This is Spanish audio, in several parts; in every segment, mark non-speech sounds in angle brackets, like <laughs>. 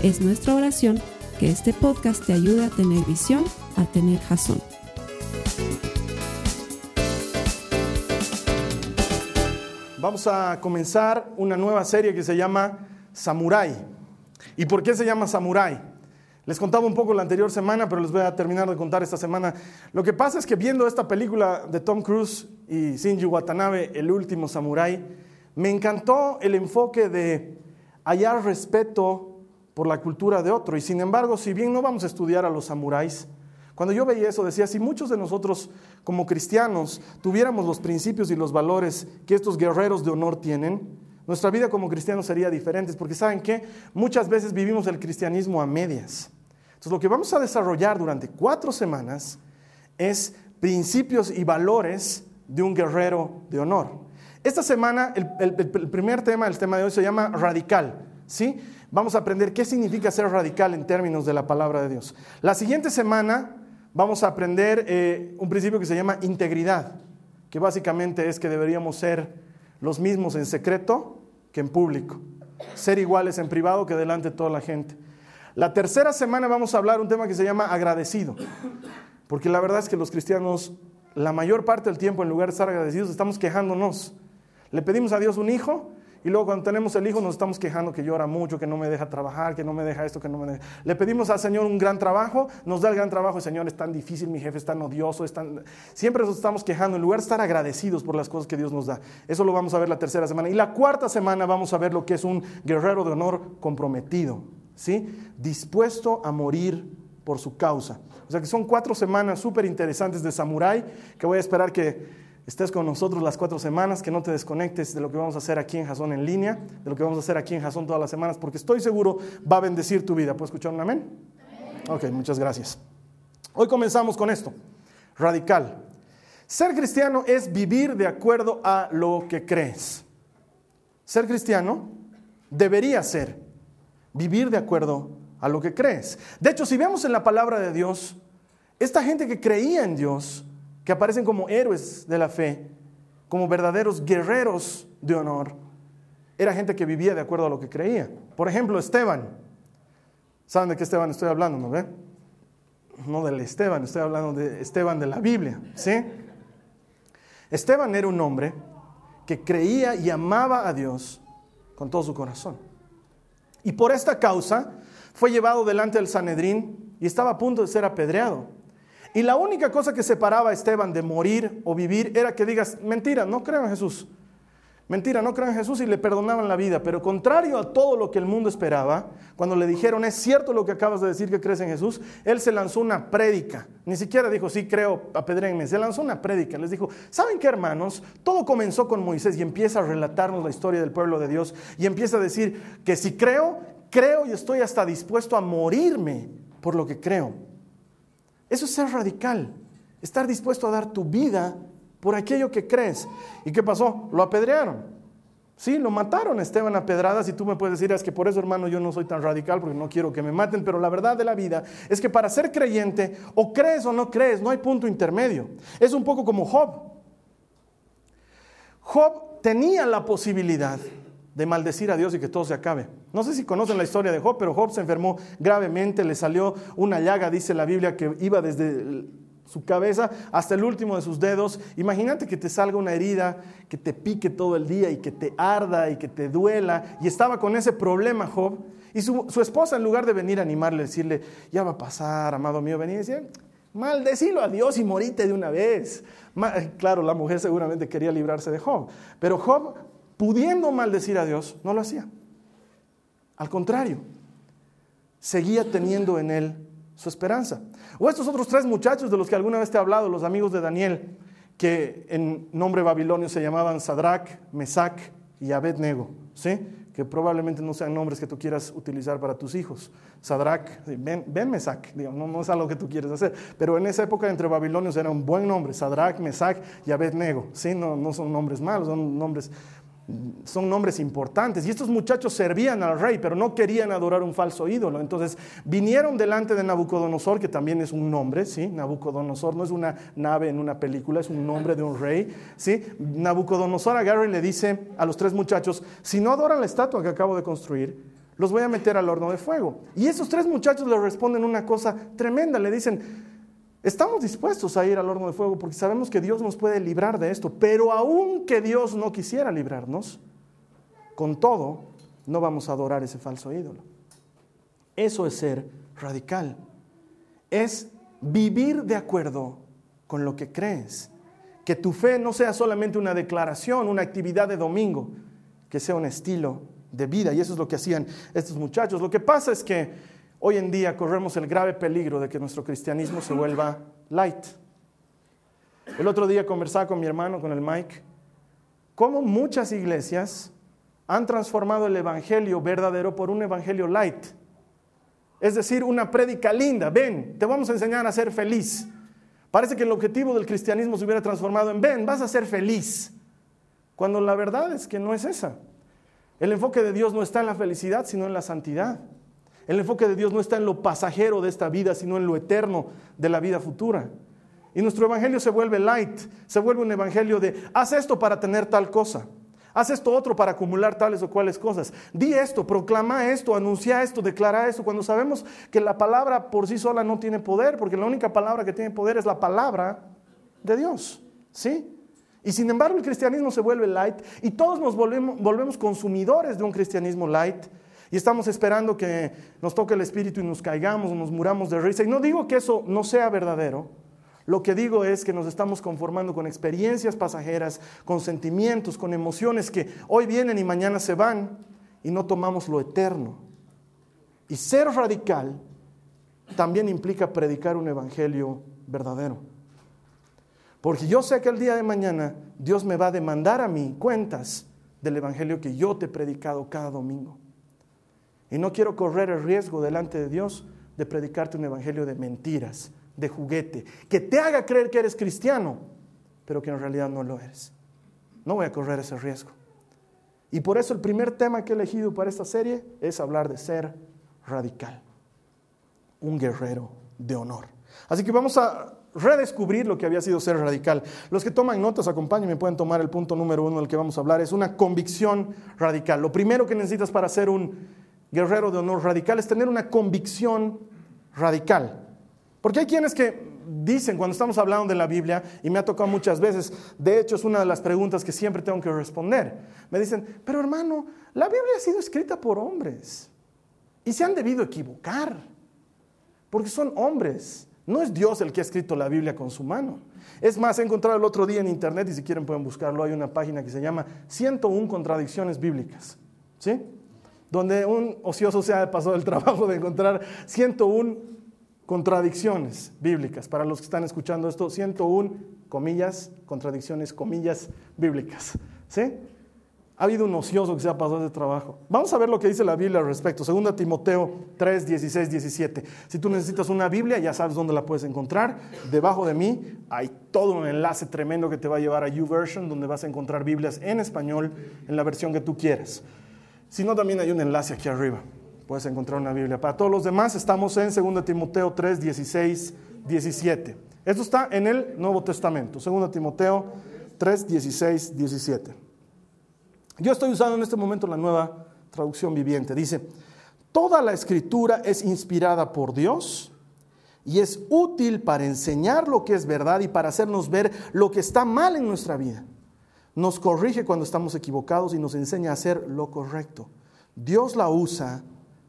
Es nuestra oración que este podcast te ayude a tener visión, a tener jazón. Vamos a comenzar una nueva serie que se llama Samurai. ¿Y por qué se llama Samurai? Les contaba un poco la anterior semana, pero les voy a terminar de contar esta semana. Lo que pasa es que viendo esta película de Tom Cruise y Shinji Watanabe, El último Samurai, me encantó el enfoque de hallar respeto por la cultura de otro. Y sin embargo, si bien no vamos a estudiar a los samuráis, cuando yo veía eso decía, si muchos de nosotros como cristianos tuviéramos los principios y los valores que estos guerreros de honor tienen, nuestra vida como cristianos sería diferente, porque saben que muchas veces vivimos el cristianismo a medias. Entonces lo que vamos a desarrollar durante cuatro semanas es principios y valores de un guerrero de honor. Esta semana el, el primer tema, el tema de hoy se llama radical, ¿sí? Vamos a aprender qué significa ser radical en términos de la palabra de Dios. La siguiente semana vamos a aprender eh, un principio que se llama integridad, que básicamente es que deberíamos ser los mismos en secreto que en público, ser iguales en privado que delante de toda la gente. La tercera semana vamos a hablar un tema que se llama agradecido, porque la verdad es que los cristianos la mayor parte del tiempo en lugar de estar agradecidos estamos quejándonos. Le pedimos a Dios un hijo y luego cuando tenemos el hijo nos estamos quejando que llora mucho, que no me deja trabajar, que no me deja esto, que no me deja. Le pedimos al Señor un gran trabajo, nos da el gran trabajo, Señor es tan difícil, mi jefe es tan odioso, es tan... siempre nos estamos quejando en lugar de estar agradecidos por las cosas que Dios nos da. Eso lo vamos a ver la tercera semana. Y la cuarta semana vamos a ver lo que es un guerrero de honor comprometido, ¿sí? Dispuesto a morir por su causa. O sea que son cuatro semanas súper interesantes de Samurai que voy a esperar que estés con nosotros las cuatro semanas, que no te desconectes de lo que vamos a hacer aquí en Jason en línea, de lo que vamos a hacer aquí en Jason todas las semanas, porque estoy seguro va a bendecir tu vida. ¿Puedes escuchar un amén? Ok, muchas gracias. Hoy comenzamos con esto, radical. Ser cristiano es vivir de acuerdo a lo que crees. Ser cristiano debería ser vivir de acuerdo a lo que crees. De hecho, si vemos en la palabra de Dios, esta gente que creía en Dios, que aparecen como héroes de la fe, como verdaderos guerreros de honor, era gente que vivía de acuerdo a lo que creía. Por ejemplo, Esteban. ¿Saben de qué Esteban estoy hablando, no ve? No del Esteban, estoy hablando de Esteban de la Biblia, ¿sí? Esteban era un hombre que creía y amaba a Dios con todo su corazón. Y por esta causa fue llevado delante del Sanedrín y estaba a punto de ser apedreado. Y la única cosa que separaba a Esteban de morir o vivir era que digas, mentira, no creo en Jesús. Mentira, no creo en Jesús y le perdonaban la vida. Pero contrario a todo lo que el mundo esperaba, cuando le dijeron, es cierto lo que acabas de decir que crees en Jesús, él se lanzó una prédica. Ni siquiera dijo, sí creo, apedréenme. Se lanzó una prédica. Les dijo, ¿saben qué hermanos? Todo comenzó con Moisés y empieza a relatarnos la historia del pueblo de Dios y empieza a decir que si creo, creo y estoy hasta dispuesto a morirme por lo que creo. Eso es ser radical, estar dispuesto a dar tu vida por aquello que crees. ¿Y qué pasó? Lo apedrearon. Sí, lo mataron Esteban a pedradas y tú me puedes decir, es que por eso hermano yo no soy tan radical porque no quiero que me maten, pero la verdad de la vida es que para ser creyente, o crees o no crees, no hay punto intermedio. Es un poco como Job. Job tenía la posibilidad de maldecir a Dios y que todo se acabe. No sé si conocen la historia de Job, pero Job se enfermó gravemente, le salió una llaga, dice la Biblia, que iba desde su cabeza hasta el último de sus dedos. Imagínate que te salga una herida, que te pique todo el día y que te arda y que te duela. Y estaba con ese problema Job. Y su, esposa, en lugar de venir a animarle, decirle, ya va a pasar, amado mío, venía y decía, maldecilo a Dios y morite de una vez. Claro, la mujer seguramente quería librarse de Job. Pero Job pudiendo maldecir a Dios, no lo hacía. Al contrario, seguía teniendo en él su esperanza. O estos otros tres muchachos de los que alguna vez te he hablado, los amigos de Daniel, que en nombre babilonio se llamaban Sadrach, Mesach y Abednego, ¿sí? que probablemente no sean nombres que tú quieras utilizar para tus hijos. Sadrach, Ben, ben Mesac, no, no, es algo que tú quieres hacer, pero en esa época entre babilonios era un buen nombre, Sadrach, Mesac y Abednego, ¿sí? no, no son nombres malos, son nombres son nombres importantes. Y estos muchachos servían al rey, pero no querían adorar un falso ídolo. Entonces vinieron delante de Nabucodonosor, que también es un nombre, ¿sí? Nabucodonosor no es una nave en una película, es un nombre de un rey, ¿sí? Nabucodonosor a Gary le dice a los tres muchachos, si no adoran la estatua que acabo de construir, los voy a meter al horno de fuego. Y esos tres muchachos le responden una cosa tremenda, le dicen, Estamos dispuestos a ir al horno de fuego porque sabemos que Dios nos puede librar de esto, pero aunque Dios no quisiera librarnos, con todo, no vamos a adorar ese falso ídolo. Eso es ser radical. Es vivir de acuerdo con lo que crees. Que tu fe no sea solamente una declaración, una actividad de domingo, que sea un estilo de vida. Y eso es lo que hacían estos muchachos. Lo que pasa es que Hoy en día corremos el grave peligro de que nuestro cristianismo se vuelva light. El otro día conversaba con mi hermano, con el Mike, cómo muchas iglesias han transformado el evangelio verdadero por un evangelio light. Es decir, una prédica linda, ven, te vamos a enseñar a ser feliz. Parece que el objetivo del cristianismo se hubiera transformado en, ven, vas a ser feliz. Cuando la verdad es que no es esa. El enfoque de Dios no está en la felicidad, sino en la santidad. El enfoque de Dios no está en lo pasajero de esta vida, sino en lo eterno de la vida futura. Y nuestro evangelio se vuelve light, se vuelve un evangelio de, haz esto para tener tal cosa, haz esto otro para acumular tales o cuales cosas, di esto, proclama esto, anuncia esto, declara esto, cuando sabemos que la palabra por sí sola no tiene poder, porque la única palabra que tiene poder es la palabra de Dios. ¿Sí? Y sin embargo el cristianismo se vuelve light y todos nos volvemos, volvemos consumidores de un cristianismo light y estamos esperando que nos toque el Espíritu y nos caigamos nos muramos de risa. Y no digo que eso no sea verdadero. Lo que digo es que nos estamos conformando con experiencias pasajeras, con sentimientos, con emociones que hoy vienen y mañana se van y no tomamos lo eterno. Y ser radical también implica predicar un evangelio verdadero. Porque yo sé que el día de mañana Dios me va a demandar a mí cuentas del evangelio que yo te he predicado cada domingo. Y no quiero correr el riesgo delante de Dios de predicarte un evangelio de mentiras, de juguete, que te haga creer que eres cristiano, pero que en realidad no lo eres. No voy a correr ese riesgo. Y por eso el primer tema que he elegido para esta serie es hablar de ser radical, un guerrero de honor. Así que vamos a redescubrir lo que había sido ser radical. Los que toman notas, acompáñenme, pueden tomar el punto número uno del que vamos a hablar. Es una convicción radical. Lo primero que necesitas para ser un guerrero de honor radical es tener una convicción radical. Porque hay quienes que dicen cuando estamos hablando de la Biblia, y me ha tocado muchas veces, de hecho es una de las preguntas que siempre tengo que responder, me dicen, pero hermano, la Biblia ha sido escrita por hombres y se han debido equivocar, porque son hombres. No es Dios el que ha escrito la Biblia con su mano. Es más, he encontrado el otro día en internet, y si quieren pueden buscarlo, hay una página que se llama 101 contradicciones bíblicas. ¿Sí? Donde un ocioso se ha pasado el trabajo de encontrar 101 contradicciones bíblicas. Para los que están escuchando esto, 101 comillas, contradicciones, comillas bíblicas. ¿Sí? Ha habido un ocioso que se ha pasado ese trabajo. Vamos a ver lo que dice la Biblia al respecto. 2 Timoteo 3, 16, 17. Si tú necesitas una Biblia, ya sabes dónde la puedes encontrar. Debajo de mí hay todo un enlace tremendo que te va a llevar a YouVersion, donde vas a encontrar Biblias en español en la versión que tú quieres. Si no, también hay un enlace aquí arriba. Puedes encontrar una Biblia. Para todos los demás, estamos en 2 Timoteo 3, 16, 17. Esto está en el Nuevo Testamento. 2 Timoteo 3, 16, 17. Yo estoy usando en este momento la nueva traducción viviente. Dice, toda la escritura es inspirada por Dios y es útil para enseñar lo que es verdad y para hacernos ver lo que está mal en nuestra vida nos corrige cuando estamos equivocados y nos enseña a hacer lo correcto. Dios la usa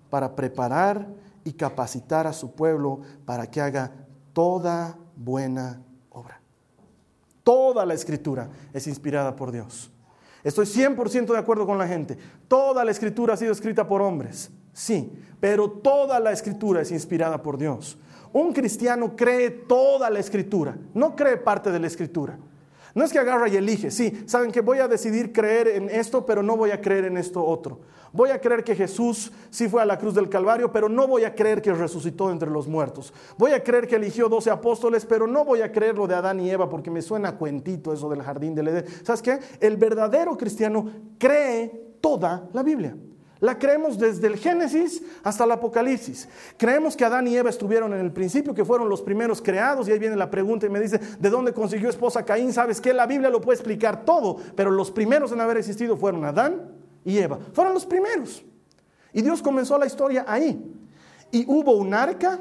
para preparar y capacitar a su pueblo para que haga toda buena obra. Toda la escritura es inspirada por Dios. Estoy 100% de acuerdo con la gente. Toda la escritura ha sido escrita por hombres, sí, pero toda la escritura es inspirada por Dios. Un cristiano cree toda la escritura, no cree parte de la escritura. No es que agarra y elige, sí, saben que voy a decidir creer en esto, pero no voy a creer en esto otro. Voy a creer que Jesús sí fue a la cruz del Calvario, pero no voy a creer que resucitó entre los muertos. Voy a creer que eligió doce apóstoles, pero no voy a creer lo de Adán y Eva porque me suena cuentito eso del jardín del Edén. ¿Sabes qué? El verdadero cristiano cree toda la Biblia. La creemos desde el Génesis hasta el Apocalipsis. Creemos que Adán y Eva estuvieron en el principio, que fueron los primeros creados. Y ahí viene la pregunta y me dice, ¿de dónde consiguió esposa Caín? Sabes que la Biblia lo puede explicar todo, pero los primeros en haber existido fueron Adán y Eva. Fueron los primeros. Y Dios comenzó la historia ahí. Y hubo un arca,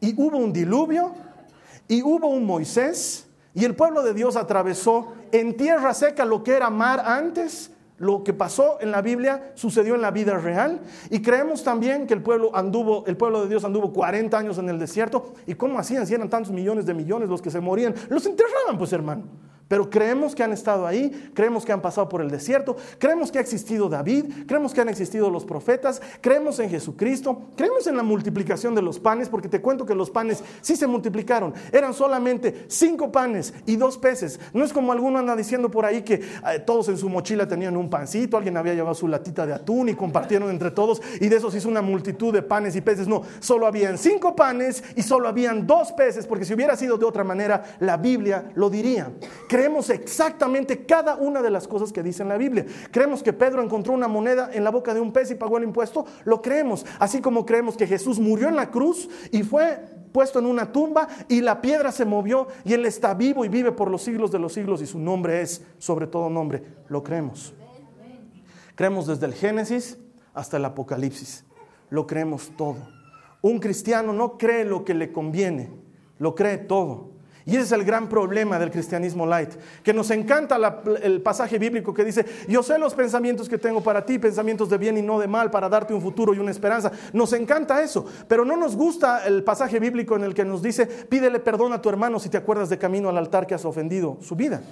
y hubo un diluvio, y hubo un Moisés, y el pueblo de Dios atravesó en tierra seca lo que era mar antes lo que pasó en la Biblia sucedió en la vida real. Y creemos también que el pueblo anduvo, el pueblo de Dios anduvo 40 años en el desierto. Y cómo hacían si eran tantos millones de millones los que se morían, los enterraban pues hermano. Pero creemos que han estado ahí, creemos que han pasado por el desierto, creemos que ha existido David, creemos que han existido los profetas, creemos en Jesucristo, creemos en la multiplicación de los panes, porque te cuento que los panes sí se multiplicaron. Eran solamente cinco panes y dos peces. No es como alguno anda diciendo por ahí que eh, todos en su mochila tenían un pancito, alguien había llevado su latita de atún y compartieron entre todos y de esos hizo una multitud de panes y peces. No, solo habían cinco panes y solo habían dos peces, porque si hubiera sido de otra manera, la Biblia lo diría creemos exactamente cada una de las cosas que dice en la Biblia. Creemos que Pedro encontró una moneda en la boca de un pez y pagó el impuesto, lo creemos. Así como creemos que Jesús murió en la cruz y fue puesto en una tumba y la piedra se movió y Él está vivo y vive por los siglos de los siglos y su nombre es sobre todo nombre. Lo creemos. Creemos desde el Génesis hasta el Apocalipsis. Lo creemos todo. Un cristiano no cree lo que le conviene, lo cree todo. Y ese es el gran problema del cristianismo light, que nos encanta el pasaje bíblico que dice, yo sé los pensamientos que tengo para ti, pensamientos de bien y no de mal, para darte un futuro y una esperanza. Nos encanta eso, pero no nos gusta el pasaje bíblico en el que nos dice, pídele perdón a tu hermano si te acuerdas de camino al altar que has ofendido su vida.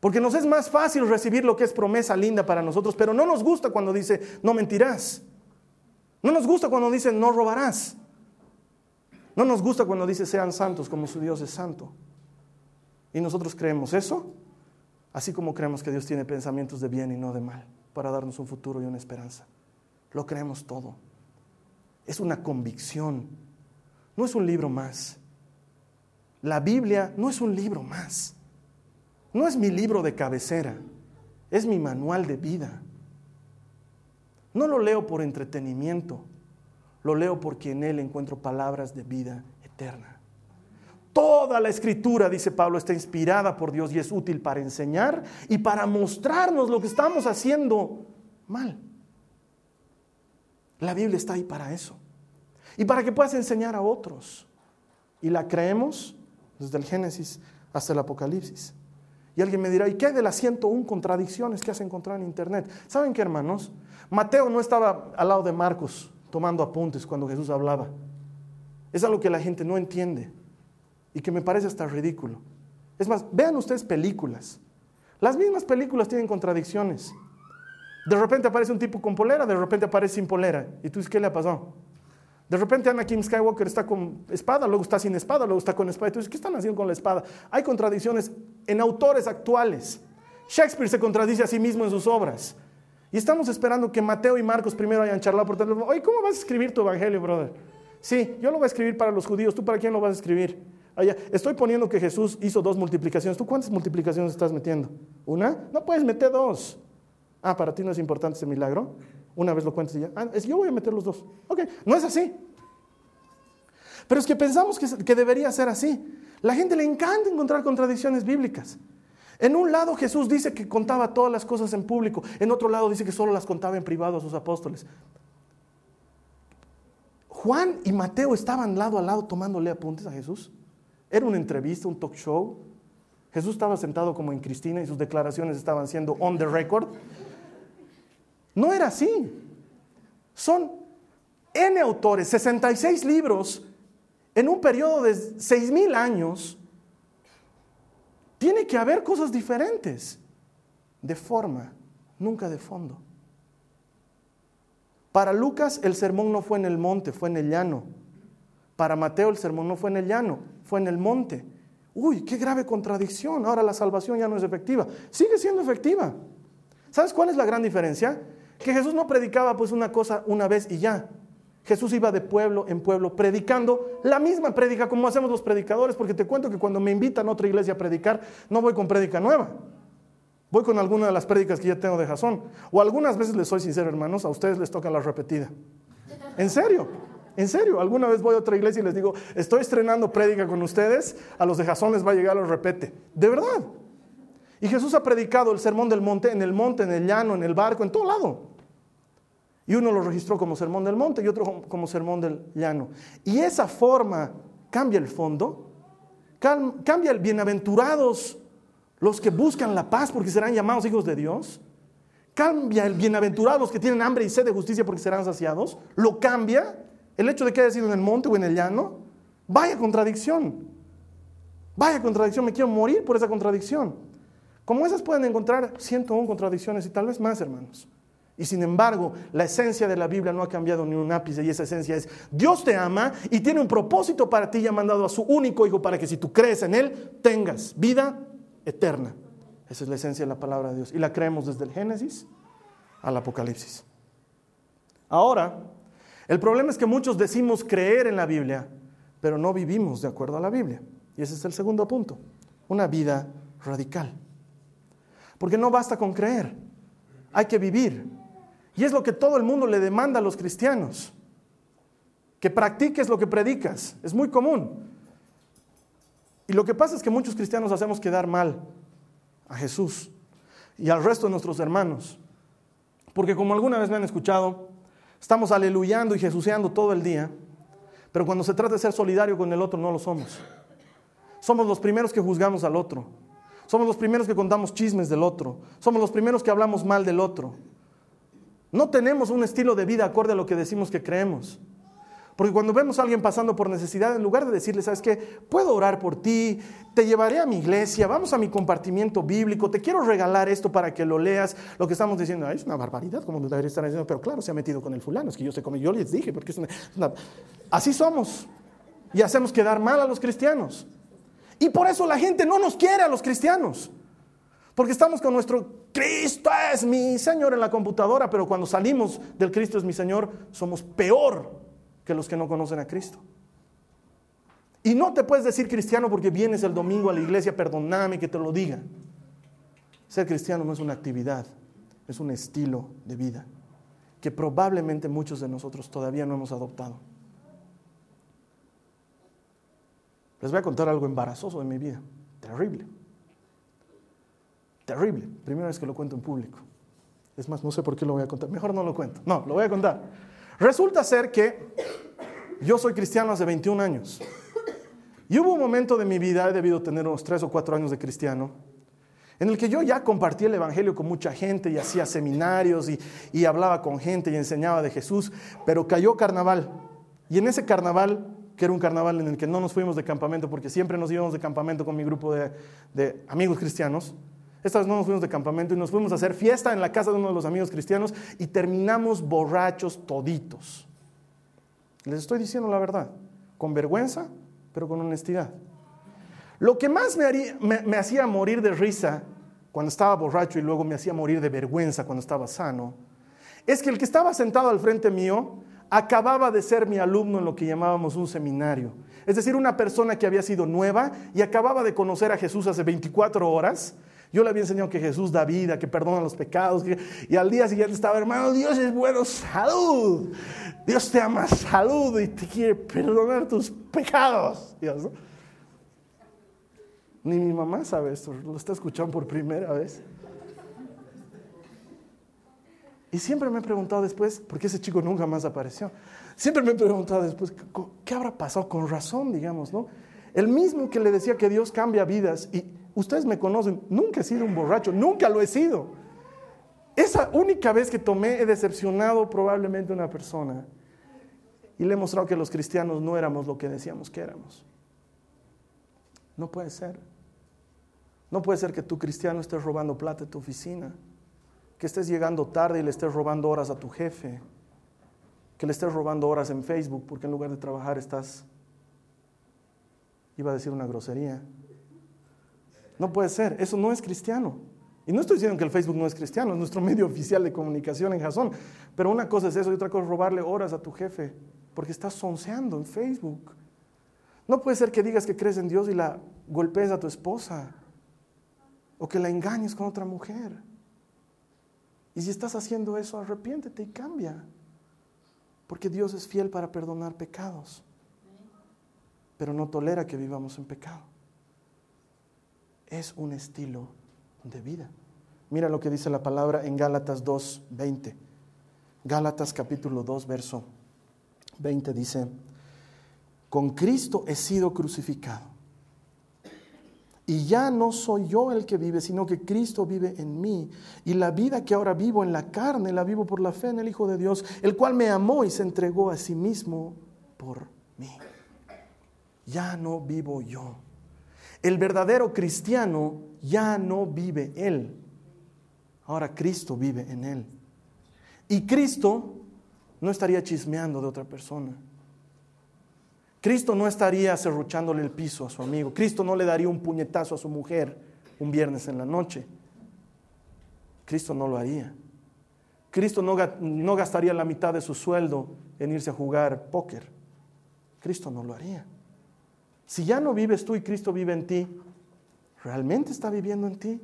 Porque nos es más fácil recibir lo que es promesa linda para nosotros, pero no nos gusta cuando dice, no mentirás. No nos gusta cuando dice, no robarás. No nos gusta cuando dice sean santos como su Dios es santo. Y nosotros creemos eso, así como creemos que Dios tiene pensamientos de bien y no de mal, para darnos un futuro y una esperanza. Lo creemos todo. Es una convicción. No es un libro más. La Biblia no es un libro más. No es mi libro de cabecera. Es mi manual de vida. No lo leo por entretenimiento. Lo leo porque en él encuentro palabras de vida eterna. Toda la escritura, dice Pablo, está inspirada por Dios y es útil para enseñar y para mostrarnos lo que estamos haciendo mal. La Biblia está ahí para eso. Y para que puedas enseñar a otros. Y la creemos desde el Génesis hasta el Apocalipsis. Y alguien me dirá, ¿y qué hay de las 101 contradicciones que has encontrado en Internet? ¿Saben qué, hermanos? Mateo no estaba al lado de Marcos tomando apuntes cuando Jesús hablaba. Es algo que la gente no entiende y que me parece hasta ridículo. Es más, vean ustedes películas. Las mismas películas tienen contradicciones. De repente aparece un tipo con polera, de repente aparece sin polera. ¿Y tú dices, qué le ha pasado? De repente Anakin Skywalker está con espada, luego está sin espada, luego está con espada. Y tú dices, ¿qué están haciendo con la espada? Hay contradicciones en autores actuales. Shakespeare se contradice a sí mismo en sus obras. Y estamos esperando que Mateo y Marcos primero hayan charlado por teléfono. Oye, ¿cómo vas a escribir tu evangelio, brother? Sí, yo lo voy a escribir para los judíos. ¿Tú para quién lo vas a escribir? Allá. Estoy poniendo que Jesús hizo dos multiplicaciones. ¿Tú cuántas multiplicaciones estás metiendo? ¿Una? No puedes meter dos. Ah, para ti no es importante ese milagro. Una vez lo cuentas y ya. Ah, es, yo voy a meter los dos. Ok, no es así. Pero es que pensamos que, que debería ser así. La gente le encanta encontrar contradicciones bíblicas. En un lado Jesús dice que contaba todas las cosas en público, en otro lado dice que solo las contaba en privado a sus apóstoles. Juan y Mateo estaban lado a lado tomándole apuntes a Jesús. Era una entrevista, un talk show. Jesús estaba sentado como en Cristina y sus declaraciones estaban siendo on the record. No era así. Son N autores, 66 libros en un periodo de 6.000 años tiene que haber cosas diferentes, de forma, nunca de fondo. Para Lucas el sermón no fue en el monte, fue en el llano. Para Mateo el sermón no fue en el llano, fue en el monte. Uy, qué grave contradicción. Ahora la salvación ya no es efectiva. Sigue siendo efectiva. ¿Sabes cuál es la gran diferencia? Que Jesús no predicaba pues una cosa una vez y ya. Jesús iba de pueblo en pueblo predicando la misma prédica como hacemos los predicadores, porque te cuento que cuando me invitan a otra iglesia a predicar, no voy con prédica nueva. Voy con alguna de las prédicas que ya tengo de Jasón. O algunas veces les soy sincero, hermanos, a ustedes les toca la repetida. En serio, en serio. Alguna vez voy a otra iglesia y les digo, estoy estrenando prédica con ustedes, a los de Jasón les va a llegar, los repete. De verdad. Y Jesús ha predicado el sermón del monte, en el monte, en el llano, en el barco, en todo lado. Y uno lo registró como sermón del monte y otro como sermón del llano. Y esa forma cambia el fondo, cambia el bienaventurados los que buscan la paz porque serán llamados hijos de Dios. Cambia el bienaventurados que tienen hambre y sed de justicia porque serán saciados. Lo cambia el hecho de que haya sido en el monte o en el llano. Vaya contradicción. Vaya contradicción. Me quiero morir por esa contradicción. Como esas pueden encontrar 101 contradicciones y tal vez más, hermanos. Y sin embargo, la esencia de la Biblia no ha cambiado ni un ápice y esa esencia es, Dios te ama y tiene un propósito para ti y ha mandado a su único Hijo para que si tú crees en Él, tengas vida eterna. Esa es la esencia de la palabra de Dios y la creemos desde el Génesis al Apocalipsis. Ahora, el problema es que muchos decimos creer en la Biblia, pero no vivimos de acuerdo a la Biblia. Y ese es el segundo punto, una vida radical. Porque no basta con creer, hay que vivir. Y es lo que todo el mundo le demanda a los cristianos. Que practiques lo que predicas. Es muy común. Y lo que pasa es que muchos cristianos hacemos quedar mal a Jesús y al resto de nuestros hermanos. Porque como alguna vez me han escuchado, estamos aleluyando y jesuceando todo el día, pero cuando se trata de ser solidario con el otro no lo somos. Somos los primeros que juzgamos al otro. Somos los primeros que contamos chismes del otro. Somos los primeros que hablamos mal del otro. No tenemos un estilo de vida acorde a lo que decimos que creemos. Porque cuando vemos a alguien pasando por necesidad, en lugar de decirle, ¿sabes qué? Puedo orar por ti, te llevaré a mi iglesia, vamos a mi compartimiento bíblico, te quiero regalar esto para que lo leas. Lo que estamos diciendo, es una barbaridad, como debería estar diciendo, pero claro, se ha metido con el fulano, es que yo sé cómo, yo les dije, porque es una... Así somos. Y hacemos quedar mal a los cristianos. Y por eso la gente no nos quiere a los cristianos. Porque estamos con nuestro Cristo es mi Señor en la computadora, pero cuando salimos del Cristo es mi Señor, somos peor que los que no conocen a Cristo. Y no te puedes decir cristiano porque vienes el domingo a la iglesia, perdóname que te lo diga. Ser cristiano no es una actividad, es un estilo de vida que probablemente muchos de nosotros todavía no hemos adoptado. Les voy a contar algo embarazoso de mi vida, terrible. Terrible. Primera vez que lo cuento en público. Es más, no sé por qué lo voy a contar. Mejor no lo cuento. No, lo voy a contar. Resulta ser que yo soy cristiano hace 21 años. Y hubo un momento de mi vida, he debido tener unos 3 o 4 años de cristiano, en el que yo ya compartí el Evangelio con mucha gente y hacía seminarios y, y hablaba con gente y enseñaba de Jesús, pero cayó carnaval. Y en ese carnaval que era un carnaval en el que no nos fuimos de campamento, porque siempre nos íbamos de campamento con mi grupo de, de amigos cristianos, esta vez no nos fuimos de campamento y nos fuimos a hacer fiesta en la casa de uno de los amigos cristianos y terminamos borrachos toditos. Les estoy diciendo la verdad, con vergüenza, pero con honestidad. Lo que más me, me hacía morir de risa cuando estaba borracho y luego me hacía morir de vergüenza cuando estaba sano, es que el que estaba sentado al frente mío acababa de ser mi alumno en lo que llamábamos un seminario. Es decir, una persona que había sido nueva y acababa de conocer a Jesús hace 24 horas yo le había enseñado que Jesús da vida, que perdona los pecados. y al día siguiente estaba, hermano, Dios es bueno, salud. Dios te ama, salud y te quiere perdonar tus pecados. Ni mi mamá sabe esto, lo está escuchando por primera vez. Y siempre me he preguntado después, ¿por qué ese chico nunca más apareció? Siempre me he preguntado después, ¿qué habrá pasado? Con razón, digamos, ¿no? El mismo que le decía que Dios cambia vidas y Ustedes me conocen, nunca he sido un borracho, nunca lo he sido. Esa única vez que tomé he decepcionado probablemente a una persona y le he mostrado que los cristianos no éramos lo que decíamos que éramos. No puede ser. No puede ser que tu cristiano estés robando plata de tu oficina, que estés llegando tarde y le estés robando horas a tu jefe, que le estés robando horas en Facebook porque en lugar de trabajar estás, iba a decir una grosería, No puede ser, eso no es cristiano. Y no estoy diciendo que el Facebook no es cristiano, es nuestro <laughs> medio oficial de comunicación en Jason. Pero una cosa es eso y otra cosa es robarle horas a tu jefe, porque estás sonceando en Facebook. No puede ser que digas que crees en Dios y la golpees a tu esposa, o que la engañes con otra mujer. Y si estás haciendo eso, arrepiéntete y cambia, porque Dios es fiel para perdonar pecados, pero no tolera que vivamos en pecado. Es un estilo de vida. Mira lo que dice la palabra en Gálatas 2, 20. Gálatas capítulo 2, verso 20 dice, con Cristo he sido crucificado. Y ya no soy yo el que vive, sino que Cristo vive en mí. Y la vida que ahora vivo en la carne, la vivo por la fe en el Hijo de Dios, el cual me amó y se entregó a sí mismo por mí. Ya no vivo yo. El verdadero cristiano ya no vive él. Ahora Cristo vive en él. Y Cristo no estaría chismeando de otra persona. Cristo no estaría cerruchándole el piso a su amigo. Cristo no le daría un puñetazo a su mujer un viernes en la noche. Cristo no lo haría. Cristo no, no gastaría la mitad de su sueldo en irse a jugar póker. Cristo no lo haría. Si ya no vives tú y Cristo vive en ti, ¿realmente está viviendo en ti?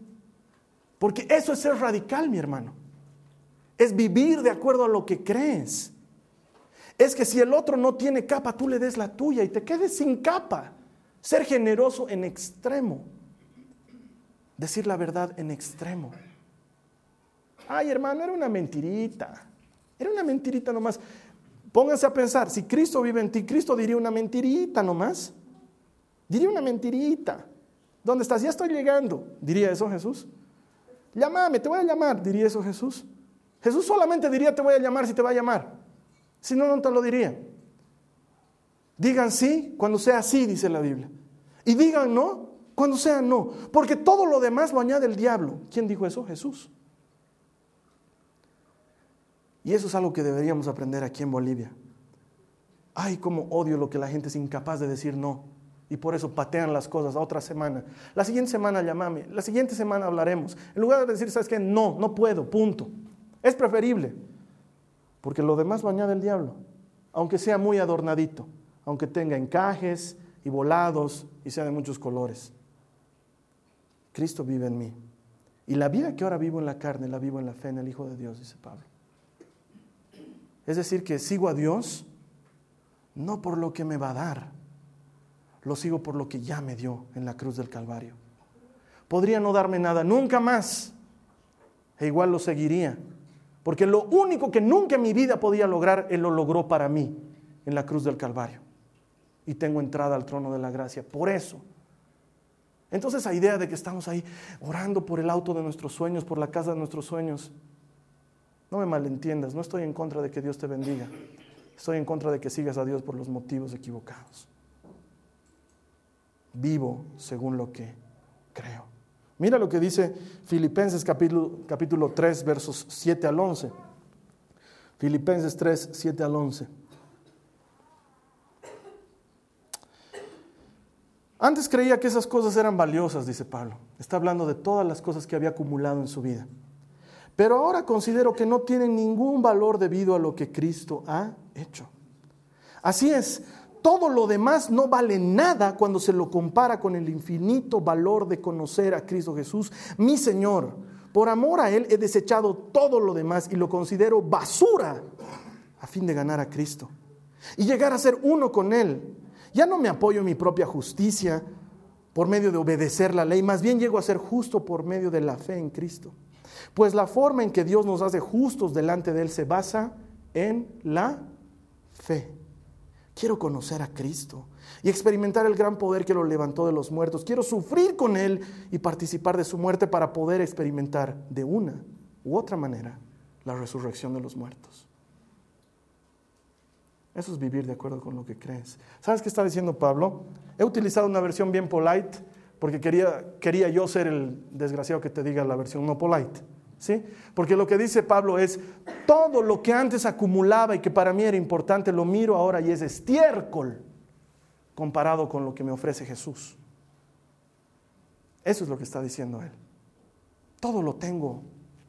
Porque eso es ser radical, mi hermano. Es vivir de acuerdo a lo que crees. Es que si el otro no tiene capa, tú le des la tuya y te quedes sin capa. Ser generoso en extremo. Decir la verdad en extremo. Ay, hermano, era una mentirita. Era una mentirita nomás. Pónganse a pensar, si Cristo vive en ti, Cristo diría una mentirita nomás. Diría una mentirita. ¿Dónde estás? Ya estoy llegando. ¿Diría eso Jesús? Llámame, te voy a llamar. ¿Diría eso Jesús? Jesús solamente diría te voy a llamar si te va a llamar. Si no, no te lo diría. Digan sí cuando sea sí, dice la Biblia. Y digan no cuando sea no. Porque todo lo demás lo añade el diablo. ¿Quién dijo eso? Jesús. Y eso es algo que deberíamos aprender aquí en Bolivia. Ay, cómo odio lo que la gente es incapaz de decir no. Y por eso patean las cosas a otra semana. La siguiente semana llámame. La siguiente semana hablaremos. En lugar de decir, ¿sabes qué? No, no puedo, punto. Es preferible. Porque lo demás lo añade el diablo. Aunque sea muy adornadito. Aunque tenga encajes y volados y sea de muchos colores. Cristo vive en mí. Y la vida que ahora vivo en la carne, la vivo en la fe en el Hijo de Dios, dice Pablo. Es decir, que sigo a Dios no por lo que me va a dar, lo sigo por lo que ya me dio en la cruz del Calvario. Podría no darme nada, nunca más, e igual lo seguiría, porque lo único que nunca en mi vida podía lograr, Él lo logró para mí en la cruz del Calvario. Y tengo entrada al trono de la gracia. Por eso. Entonces esa idea de que estamos ahí orando por el auto de nuestros sueños, por la casa de nuestros sueños, no me malentiendas, no estoy en contra de que Dios te bendiga. Estoy en contra de que sigas a Dios por los motivos equivocados. Vivo según lo que creo. Mira lo que dice Filipenses capítulo, capítulo 3, versos 7 al 11. Filipenses 3, 7 al 11. Antes creía que esas cosas eran valiosas, dice Pablo. Está hablando de todas las cosas que había acumulado en su vida. Pero ahora considero que no tienen ningún valor debido a lo que Cristo ha hecho. Así es, todo lo demás no vale nada cuando se lo compara con el infinito valor de conocer a Cristo Jesús, mi Señor. Por amor a Él he desechado todo lo demás y lo considero basura a fin de ganar a Cristo y llegar a ser uno con Él. Ya no me apoyo en mi propia justicia por medio de obedecer la ley, más bien llego a ser justo por medio de la fe en Cristo. Pues la forma en que Dios nos hace justos delante de Él se basa en la fe. Quiero conocer a Cristo y experimentar el gran poder que lo levantó de los muertos. Quiero sufrir con Él y participar de su muerte para poder experimentar de una u otra manera la resurrección de los muertos. Eso es vivir de acuerdo con lo que crees. ¿Sabes qué está diciendo Pablo? He utilizado una versión bien polite porque quería, quería yo ser el desgraciado que te diga la versión no polite. ¿Sí? Porque lo que dice Pablo es, todo lo que antes acumulaba y que para mí era importante, lo miro ahora y es estiércol comparado con lo que me ofrece Jesús. Eso es lo que está diciendo él. Todo lo tengo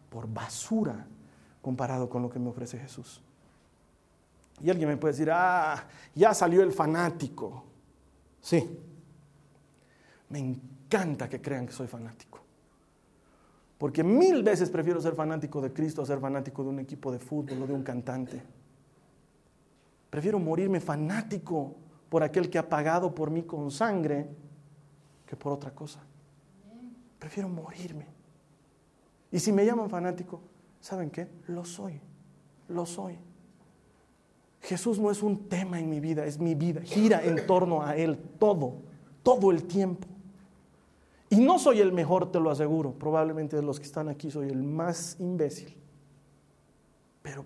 por basura comparado con lo que me ofrece Jesús. Y alguien me puede decir, ah, ya salió el fanático. Sí, me encanta que crean que soy fanático. Porque mil veces prefiero ser fanático de Cristo a ser fanático de un equipo de fútbol o de un cantante. Prefiero morirme fanático por aquel que ha pagado por mí con sangre que por otra cosa. Prefiero morirme. Y si me llaman fanático, ¿saben qué? Lo soy. Lo soy. Jesús no es un tema en mi vida, es mi vida. Gira en torno a Él todo, todo el tiempo. Y no soy el mejor, te lo aseguro. Probablemente de los que están aquí soy el más imbécil. Pero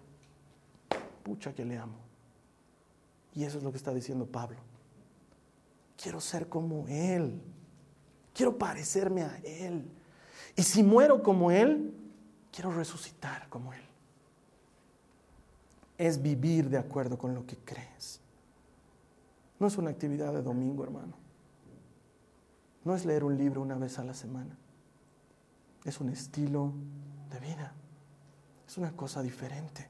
pucha que le amo. Y eso es lo que está diciendo Pablo. Quiero ser como Él. Quiero parecerme a Él. Y si muero como Él, quiero resucitar como Él. Es vivir de acuerdo con lo que crees. No es una actividad de domingo, hermano. No es leer un libro una vez a la semana. Es un estilo de vida. Es una cosa diferente.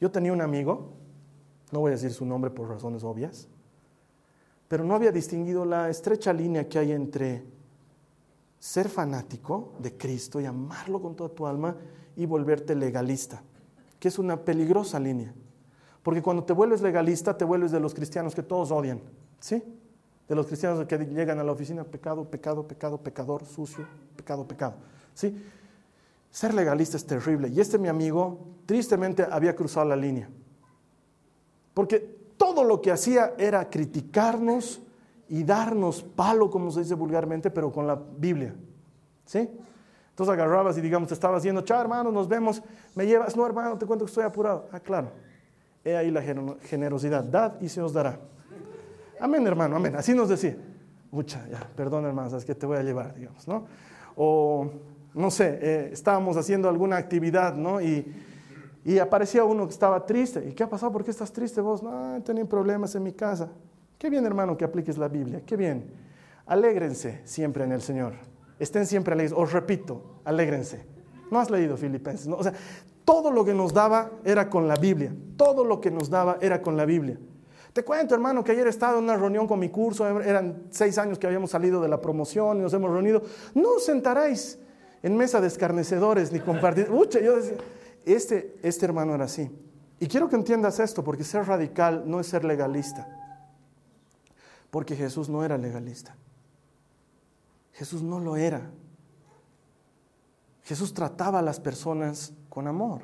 Yo tenía un amigo, no voy a decir su nombre por razones obvias, pero no había distinguido la estrecha línea que hay entre ser fanático de Cristo y amarlo con toda tu alma y volverte legalista, que es una peligrosa línea. Porque cuando te vuelves legalista, te vuelves de los cristianos que todos odian. ¿Sí? De los cristianos que llegan a la oficina, pecado, pecado, pecado, pecador, sucio, pecado, pecado. ¿Sí? Ser legalista es terrible. Y este mi amigo tristemente había cruzado la línea. Porque todo lo que hacía era criticarnos y darnos palo, como se dice vulgarmente, pero con la Biblia. ¿Sí? Entonces agarrabas y digamos, te estabas diciendo, chao hermano, nos vemos, me llevas, no hermano, te cuento que estoy apurado. Ah, claro. He ahí la generosidad, dad y se os dará. Amén, hermano, amén. Así nos decía. Mucha, ya, perdón, hermano, es que te voy a llevar, digamos, ¿no? O, no sé, eh, estábamos haciendo alguna actividad, ¿no? Y, y, aparecía uno que estaba triste. ¿Y qué ha pasado? ¿Por qué estás triste vos? No, tenía problemas en mi casa. Qué bien, hermano, que apliques la Biblia. Qué bien. Alégrense siempre en el Señor. Estén siempre alegres. Os repito, alégrense. No has leído Filipenses. ¿no? O sea, todo lo que nos daba era con la Biblia. Todo lo que nos daba era con la Biblia. Te cuento, hermano, que ayer he estado en una reunión con mi curso, eran seis años que habíamos salido de la promoción y nos hemos reunido. No os sentaréis en mesa de escarnecedores ni compartir. Ucha, yo este, este hermano era así. Y quiero que entiendas esto, porque ser radical no es ser legalista. Porque Jesús no era legalista. Jesús no lo era. Jesús trataba a las personas con amor.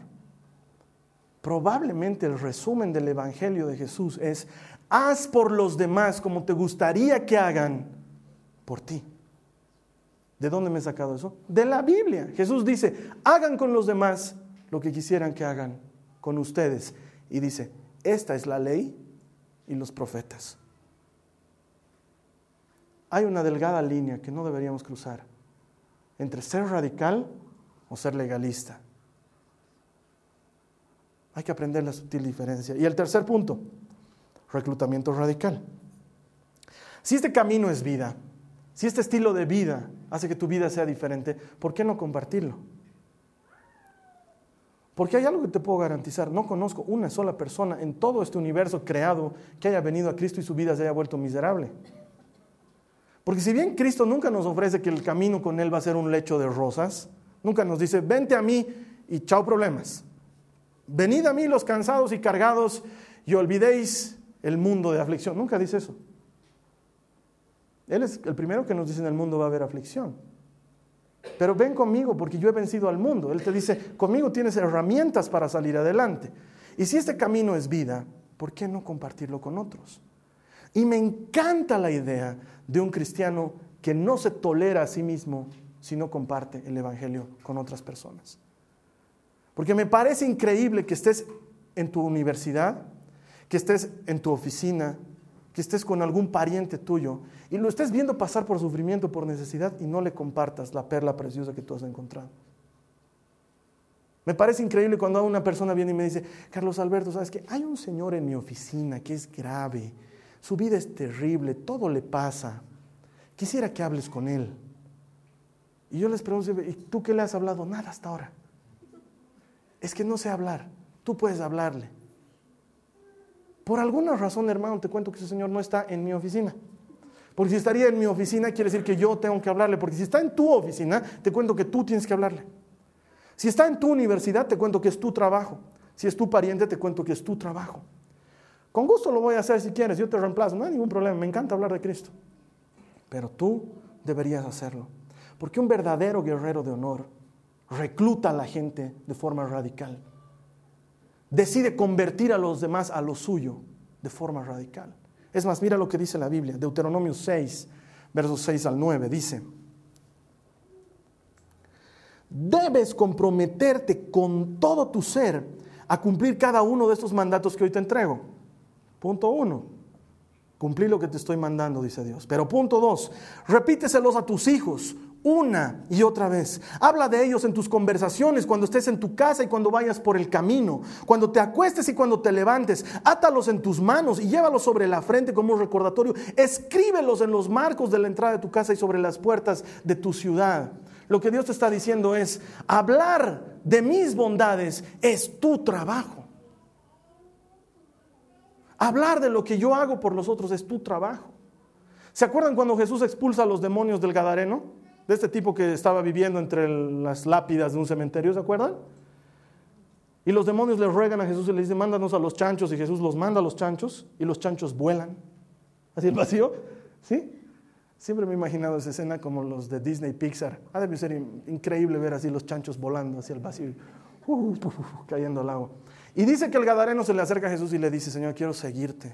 Probablemente el resumen del Evangelio de Jesús es, haz por los demás como te gustaría que hagan por ti. ¿De dónde me he sacado eso? De la Biblia. Jesús dice, hagan con los demás lo que quisieran que hagan con ustedes. Y dice, esta es la ley y los profetas. Hay una delgada línea que no deberíamos cruzar entre ser radical o ser legalista. Hay que aprender la sutil diferencia. Y el tercer punto, reclutamiento radical. Si este camino es vida, si este estilo de vida hace que tu vida sea diferente, ¿por qué no compartirlo? Porque hay algo que te puedo garantizar, no conozco una sola persona en todo este universo creado que haya venido a Cristo y su vida se haya vuelto miserable. Porque si bien Cristo nunca nos ofrece que el camino con Él va a ser un lecho de rosas, nunca nos dice, vente a mí y chao problemas. Venid a mí los cansados y cargados y olvidéis el mundo de aflicción. Nunca dice eso. Él es el primero que nos dice en el mundo va a haber aflicción. Pero ven conmigo porque yo he vencido al mundo. Él te dice, conmigo tienes herramientas para salir adelante. Y si este camino es vida, ¿por qué no compartirlo con otros? Y me encanta la idea de un cristiano que no se tolera a sí mismo si no comparte el Evangelio con otras personas. Porque me parece increíble que estés en tu universidad, que estés en tu oficina, que estés con algún pariente tuyo y lo estés viendo pasar por sufrimiento, por necesidad y no le compartas la perla preciosa que tú has encontrado. Me parece increíble cuando una persona viene y me dice, Carlos Alberto, ¿sabes qué? Hay un señor en mi oficina que es grave, su vida es terrible, todo le pasa. Quisiera que hables con él. Y yo les pregunto, ¿y tú qué le has hablado? Nada hasta ahora. Es que no sé hablar. Tú puedes hablarle. Por alguna razón, hermano, te cuento que ese señor no está en mi oficina. Porque si estaría en mi oficina, quiere decir que yo tengo que hablarle. Porque si está en tu oficina, te cuento que tú tienes que hablarle. Si está en tu universidad, te cuento que es tu trabajo. Si es tu pariente, te cuento que es tu trabajo. Con gusto lo voy a hacer si quieres, yo te reemplazo, no hay ningún problema, me encanta hablar de Cristo. Pero tú deberías hacerlo. Porque un verdadero guerrero de honor recluta a la gente de forma radical. Decide convertir a los demás a lo suyo de forma radical. Es más, mira lo que dice la Biblia, Deuteronomio 6, versos 6 al 9, dice, debes comprometerte con todo tu ser a cumplir cada uno de estos mandatos que hoy te entrego. Punto uno, cumplir lo que te estoy mandando, dice Dios. Pero punto dos, repíteselos a tus hijos una y otra vez. Habla de ellos en tus conversaciones, cuando estés en tu casa y cuando vayas por el camino, cuando te acuestes y cuando te levantes. Átalos en tus manos y llévalos sobre la frente como un recordatorio. Escríbelos en los marcos de la entrada de tu casa y sobre las puertas de tu ciudad. Lo que Dios te está diciendo es, hablar de mis bondades es tu trabajo. Hablar de lo que yo hago por los otros es tu trabajo. ¿Se acuerdan cuando Jesús expulsa a los demonios del Gadareno? De este tipo que estaba viviendo entre las lápidas de un cementerio, ¿se acuerdan? Y los demonios le ruegan a Jesús y le dicen, mándanos a los chanchos. Y Jesús los manda a los chanchos y los chanchos vuelan hacia el vacío. ¿Sí? Siempre me he imaginado esa escena como los de Disney Pixar. Ha de ser increíble ver así los chanchos volando hacia el vacío, uh, cayendo al agua. Y dice que el Gadareno se le acerca a Jesús y le dice, Señor, quiero seguirte.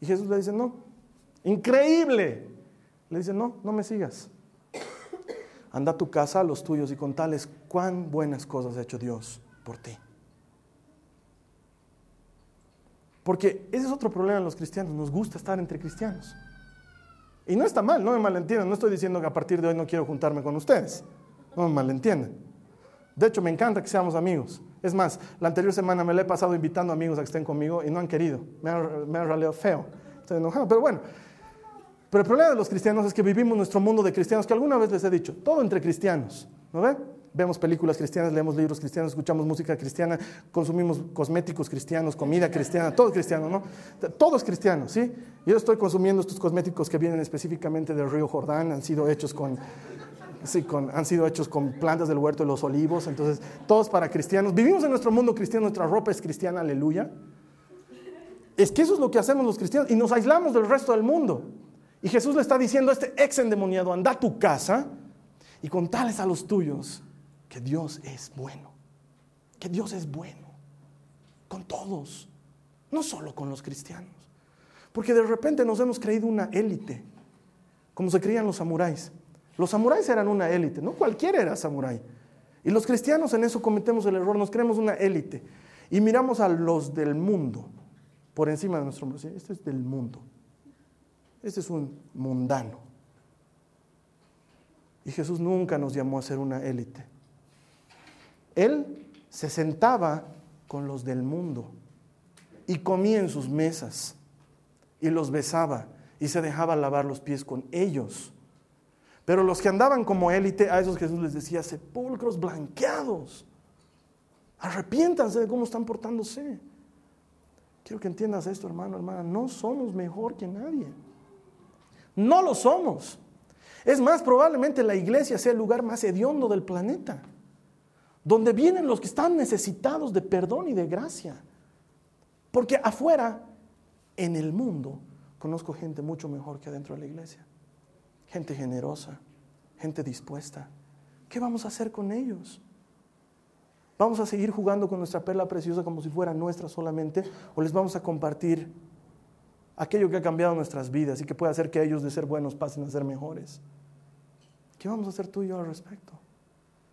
Y Jesús le dice, no, increíble. Le dice, no, no me sigas. Anda a tu casa, a los tuyos y contales cuán buenas cosas ha hecho Dios por ti. Porque ese es otro problema en los cristianos, nos gusta estar entre cristianos. Y no está mal, no me malentiendan, no estoy diciendo que a partir de hoy no quiero juntarme con ustedes, no me malentiendan. De hecho, me encanta que seamos amigos. Es más, la anterior semana me la he pasado invitando amigos a que estén conmigo y no han querido. Me han, me feo. Estoy enojado, pero bueno. Pero el problema de los cristianos es que vivimos nuestro mundo de cristianos, que alguna vez les he dicho, todo entre cristianos. ¿No ven? Vemos películas cristianas, leemos libros cristianos, escuchamos música cristiana, consumimos cosméticos cristianos, comida cristiana, todo cristiano, ¿no? Todo es cristiano, ¿sí? Yo estoy consumiendo estos cosméticos que vienen específicamente del río Jordán, han sido hechos con Sí, han sido hechos con plantas del huerto de los olivos, entonces todos para cristianos. Vivimos en nuestro mundo cristiano, nuestra ropa es cristiana, aleluya. Es que eso es lo que hacemos los cristianos y nos aislamos del resto del mundo. Y Jesús le está diciendo a este ex endemoniado, anda a tu casa y contales a los tuyos que Dios es bueno, que Dios es bueno, con todos, no solo con los cristianos. Porque de repente nos hemos creído una élite, como se creían los samuráis. Los samuráis eran una élite, no cualquiera era samurái. Y los cristianos en eso cometemos el error, nos creemos una élite y miramos a los del mundo por encima de nuestro mundo. Este es del mundo. Este es un mundano. Y Jesús nunca nos llamó a ser una élite. Él se sentaba con los del mundo y comía en sus mesas y los besaba y se dejaba lavar los pies con ellos. Pero los que andaban como élite, a esos Jesús les decía, sepulcros blanqueados. Arrepiéntanse de cómo están portándose. Quiero que entiendas esto, hermano, hermana. No somos mejor que nadie. No lo somos. Es más, probablemente la iglesia sea el lugar más hediondo del planeta. Donde vienen los que están necesitados de perdón y de gracia. Porque afuera, en el mundo, conozco gente mucho mejor que adentro de la iglesia gente generosa, gente dispuesta. ¿Qué vamos a hacer con ellos? ¿Vamos a seguir jugando con nuestra perla preciosa como si fuera nuestra solamente? ¿O les vamos a compartir aquello que ha cambiado nuestras vidas y que puede hacer que ellos de ser buenos pasen a ser mejores? ¿Qué vamos a hacer tú y yo al respecto?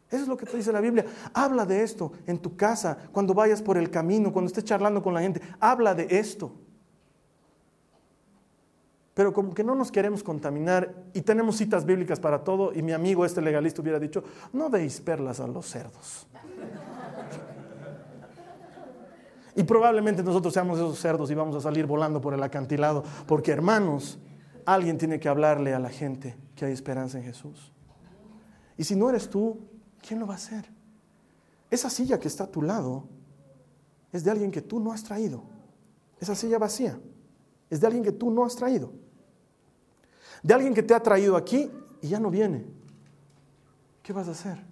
Eso es lo que te dice la Biblia. Habla de esto en tu casa, cuando vayas por el camino, cuando estés charlando con la gente. Habla de esto pero como que no nos queremos contaminar y tenemos citas bíblicas para todo y mi amigo este legalista hubiera dicho, no deis perlas a los cerdos. Y probablemente nosotros seamos esos cerdos y vamos a salir volando por el acantilado, porque hermanos, alguien tiene que hablarle a la gente que hay esperanza en Jesús. Y si no eres tú, ¿quién lo va a hacer? Esa silla que está a tu lado es de alguien que tú no has traído. Esa silla vacía es de alguien que tú no has traído. De alguien que te ha traído aquí y ya no viene. ¿Qué vas a hacer?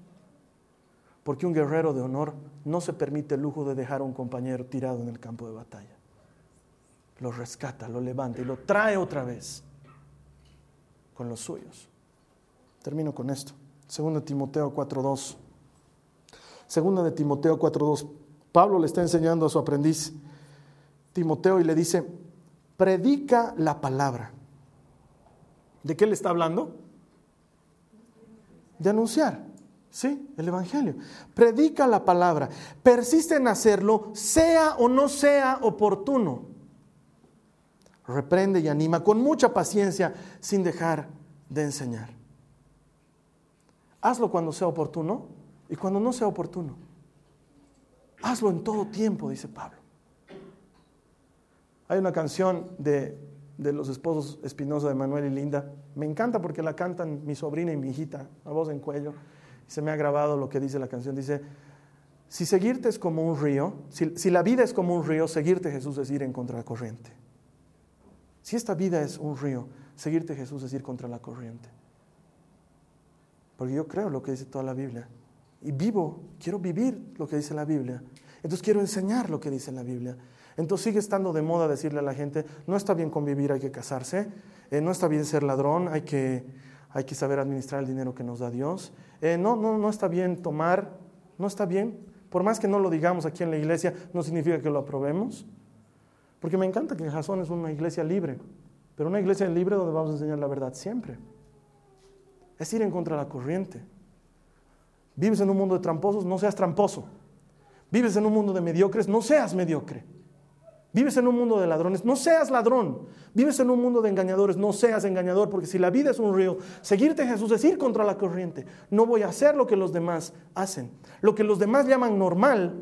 Porque un guerrero de honor no se permite el lujo de dejar a un compañero tirado en el campo de batalla. Lo rescata, lo levanta y lo trae otra vez con los suyos. Termino con esto. Segundo Timoteo 4.2. Segundo de Timoteo 4.2. Pablo le está enseñando a su aprendiz Timoteo y le dice, predica la palabra. ¿De qué le está hablando? De anunciar, ¿sí? El Evangelio. Predica la palabra. Persiste en hacerlo, sea o no sea oportuno. Reprende y anima con mucha paciencia sin dejar de enseñar. Hazlo cuando sea oportuno y cuando no sea oportuno. Hazlo en todo tiempo, dice Pablo. Hay una canción de, los esposos Espinosa de Manuel y Linda. Me encanta porque la cantan mi sobrina y mi hijita, a voz en cuello. Se me ha grabado lo que dice la canción. Dice, si seguirte es como un río, si, si la vida es como un río, seguirte Jesús es ir en contra la corriente. Si esta vida es un río, seguirte Jesús es ir contra la corriente. Porque yo creo lo que dice toda la Biblia. Y vivo, quiero vivir lo que dice la Biblia. Entonces quiero enseñar lo que dice la Biblia. Entonces sigue estando de moda decirle a la gente, no está bien convivir, hay que casarse, eh, no está bien ser ladrón, hay que, hay que saber administrar el dinero que nos da Dios, eh, no, no, no está bien tomar, no está bien, por más que no lo digamos aquí en la iglesia, no significa que lo aprobemos, porque me encanta que Jason es una iglesia libre, pero una iglesia libre donde vamos a enseñar la verdad siempre. Es ir en contra de la corriente. Vives en un mundo de tramposos, no seas tramposo. Vives en un mundo de mediocres, no seas mediocre. Vives en un mundo de ladrones, no seas ladrón. Vives en un mundo de engañadores, no seas engañador, porque si la vida es un río, seguirte Jesús es ir contra la corriente. No voy a hacer lo que los demás hacen. Lo que los demás llaman normal,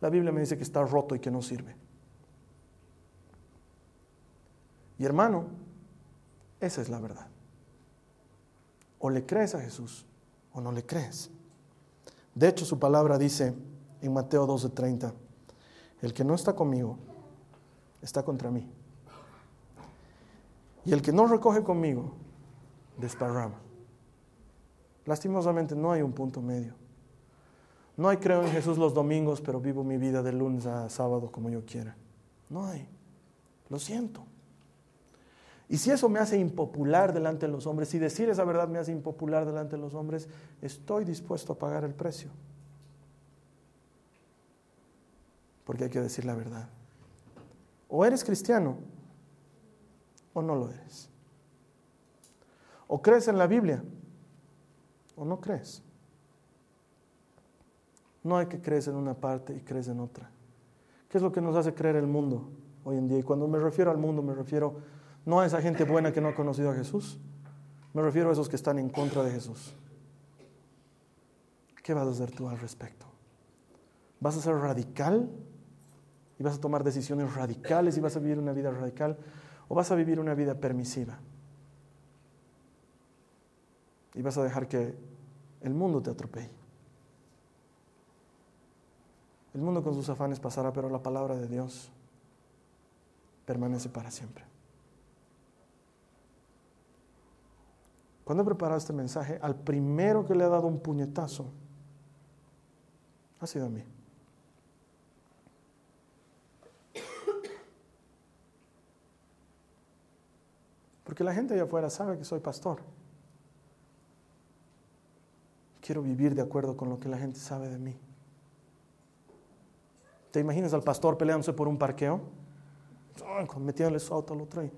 la Biblia me dice que está roto y que no sirve. Y hermano, esa es la verdad. O le crees a Jesús o no le crees. De hecho, su palabra dice en Mateo 12:30, el que no está conmigo está contra mí. Y el que no recoge conmigo, desparrama. Lastimosamente no hay un punto medio. No hay creo en Jesús los domingos, pero vivo mi vida de lunes a sábado como yo quiera. No hay. Lo siento. Y si eso me hace impopular delante de los hombres, si decir esa verdad me hace impopular delante de los hombres, estoy dispuesto a pagar el precio. porque hay que decir la verdad. O eres cristiano o no lo eres. O crees en la Biblia o no crees. No hay que creer en una parte y crees en otra. ¿Qué es lo que nos hace creer el mundo hoy en día? Y cuando me refiero al mundo me refiero no a esa gente buena que no ha conocido a Jesús, me refiero a esos que están en contra de Jesús. ¿Qué vas a hacer tú al respecto? ¿Vas a ser radical y vas a tomar decisiones radicales y vas a vivir una vida radical o vas a vivir una vida permisiva. Y vas a dejar que el mundo te atropelle. El mundo con sus afanes pasará, pero la palabra de Dios permanece para siempre. Cuando he preparado este mensaje, al primero que le ha dado un puñetazo ha sido a mí. Porque la gente allá afuera sabe que soy pastor. Quiero vivir de acuerdo con lo que la gente sabe de mí. ¿Te imaginas al pastor peleándose por un parqueo? Metiéndole su auto al otro y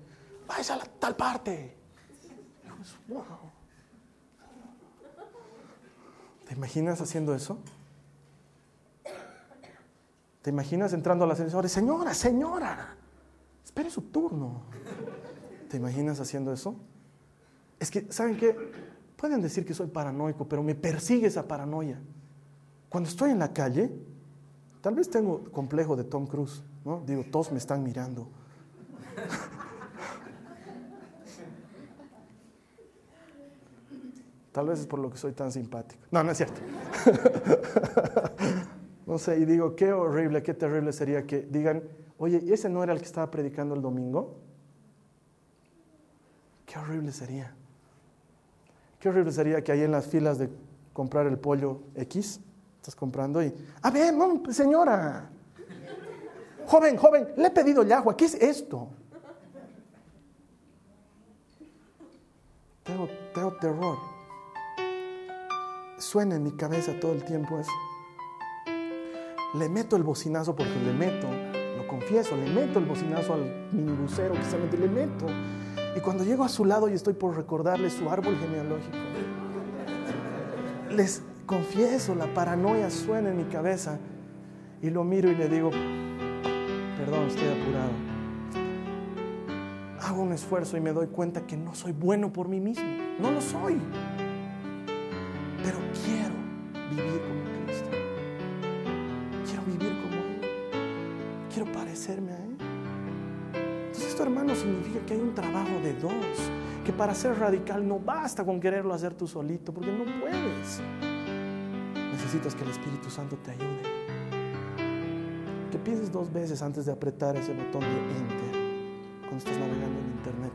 vais a tal parte. ¿Te imaginas haciendo eso? ¿Te imaginas entrando al ascensor y señora, señora, espere su turno? ¿Te imaginas haciendo eso? Es que, ¿saben qué? Pueden decir que soy paranoico, pero me persigue esa paranoia. Cuando estoy en la calle, tal vez tengo complejo de Tom Cruise, ¿no? Digo, todos me están mirando. <laughs> Tal vez es por lo que soy tan simpático. No, no es cierto. <laughs> no sé, y digo, qué horrible, qué terrible sería que digan, oye, ¿y ese no era el que estaba predicando el domingo? Qué horrible sería. Qué horrible sería que ahí en las filas de comprar el pollo X, estás comprando y, a ver, no, señora, joven, joven, le he pedido el agua, ¿qué es esto? Tengo, tengo terror. Suena en mi cabeza todo el tiempo eso. Le meto el bocinazo porque le meto, lo confieso, le meto el bocinazo al minibusero que se mete, le meto. Y cuando llego a su lado y estoy por recordarle su árbol genealógico, les confieso, la paranoia suena en mi cabeza y lo miro y le digo, perdón, estoy apurado. Hago un esfuerzo y me doy cuenta que no soy bueno por mí mismo, no lo soy. Pero quiero vivir como Cristo. Quiero vivir como Él. Quiero parecerme a Él. Esto, hermano, significa que hay un trabajo de dos. Que para ser radical no basta con quererlo hacer tú solito, porque no puedes. Necesitas que el Espíritu Santo te ayude. Que pienses dos veces antes de apretar ese botón de Enter cuando estás navegando en Internet.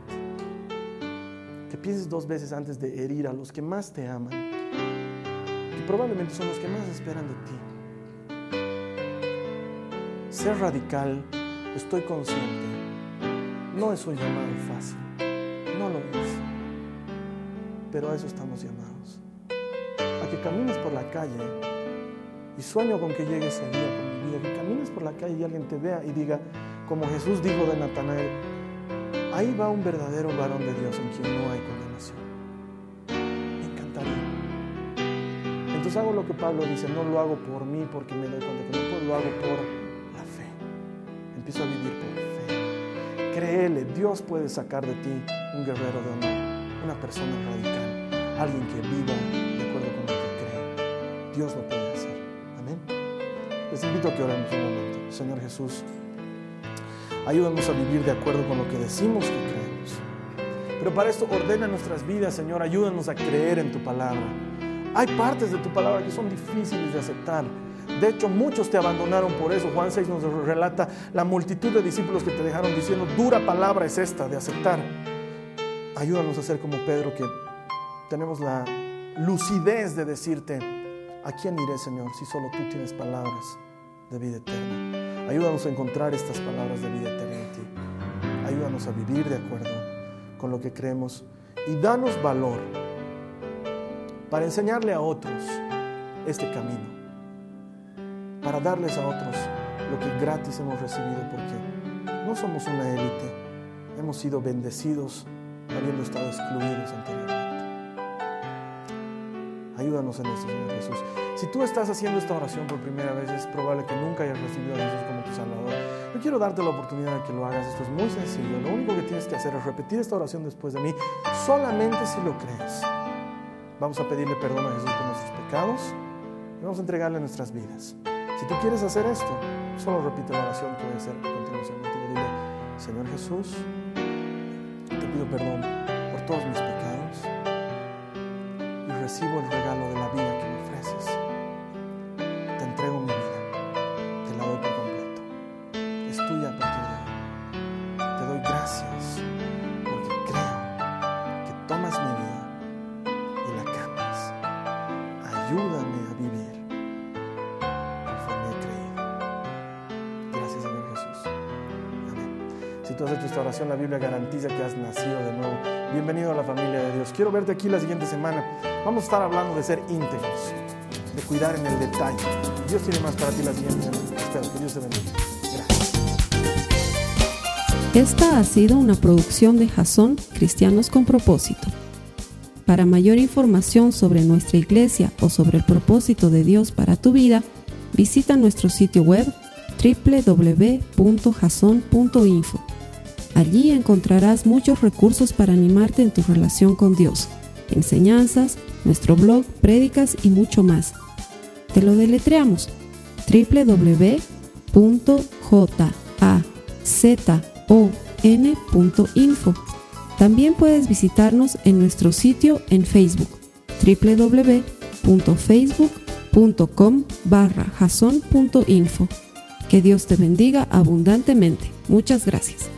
Que pienses dos veces antes de herir a los que más te aman, que probablemente son los que más esperan de ti. Ser radical, estoy consciente, no es un llamado fácil, no lo es, pero a eso estamos llamados. A que camines por la calle y sueño con que llegue ese día con mi vida, que camines por la calle y alguien te vea y diga, como Jesús dijo de Natanael, ahí va un verdadero varón de Dios en quien no hay condenación. Me encantaría. Entonces hago lo que Pablo dice, no lo hago por mí porque me doy cuenta que no puedo, lo hago por la fe. Empiezo a vivir por fe. Créele, Dios puede sacar de ti un guerrero de honor, una persona radical, alguien que viva de acuerdo con lo que cree. Dios lo puede hacer. Amén. Les invito a que oremos un momento. Señor Jesús, ayúdanos a vivir de acuerdo con lo que decimos que creemos. Pero para esto ordena nuestras vidas, Señor, ayúdanos a creer en tu palabra. Hay partes de tu palabra que son difíciles de aceptar. De hecho, muchos te abandonaron por eso. Juan 6 nos relata la multitud de discípulos que te dejaron diciendo, dura palabra es esta de aceptar. Ayúdanos a ser como Pedro, que tenemos la lucidez de decirte, ¿a quién iré, Señor, si solo tú tienes palabras de vida eterna? Ayúdanos a encontrar estas palabras de vida eterna en ti. Ayúdanos a vivir de acuerdo con lo que creemos y danos valor para enseñarle a otros este camino, para darles a otros lo que gratis hemos recibido, porque no somos una élite, hemos sido bendecidos habiendo estado excluidos anteriormente. Ayúdanos en esto, Señor Jesús. Si tú estás haciendo esta oración por primera vez, es probable que nunca hayas recibido a Jesús como tu Salvador. Yo quiero darte la oportunidad de que lo hagas. Esto es muy sencillo. Lo único que tienes que hacer es repetir esta oración después de mí, solamente si lo crees. Vamos a pedirle perdón a Jesús por nuestros pecados y vamos a entregarle nuestras vidas. Si tú quieres hacer esto, solo repite la oración que voy a hacer a continuación contigo. Dile, Señor Jesús, te pido perdón por todos mis pecados y recibo el regalo de la vida que me ofreces. Te entrego mi vida, te la doy por completo. Es tuya a partir de hoy. Te doy gracias porque creo que tomas mi vida y la cambias. Ayúdame a vivir Si tú has hecho esta oración, la Biblia garantiza que has nacido de nuevo. Bienvenido a la familia de Dios. Quiero verte aquí la siguiente semana. Vamos a estar hablando de ser íntegros, de cuidar en el detalle. Dios tiene más para ti la siguiente semana. Espero que Dios te bendiga. Gracias. Esta ha sido una producción de Jason Cristianos con Propósito. Para mayor información sobre nuestra iglesia o sobre el propósito de Dios para tu vida, visita nuestro sitio web www.jason.info. Allí encontrarás muchos recursos para animarte en tu relación con Dios, enseñanzas, nuestro blog, prédicas y mucho más. Te lo deletreamos www.jazon.info. También puedes visitarnos en nuestro sitio en Facebook www.facebook.com barra. Que Dios te bendiga abundantemente. Muchas gracias.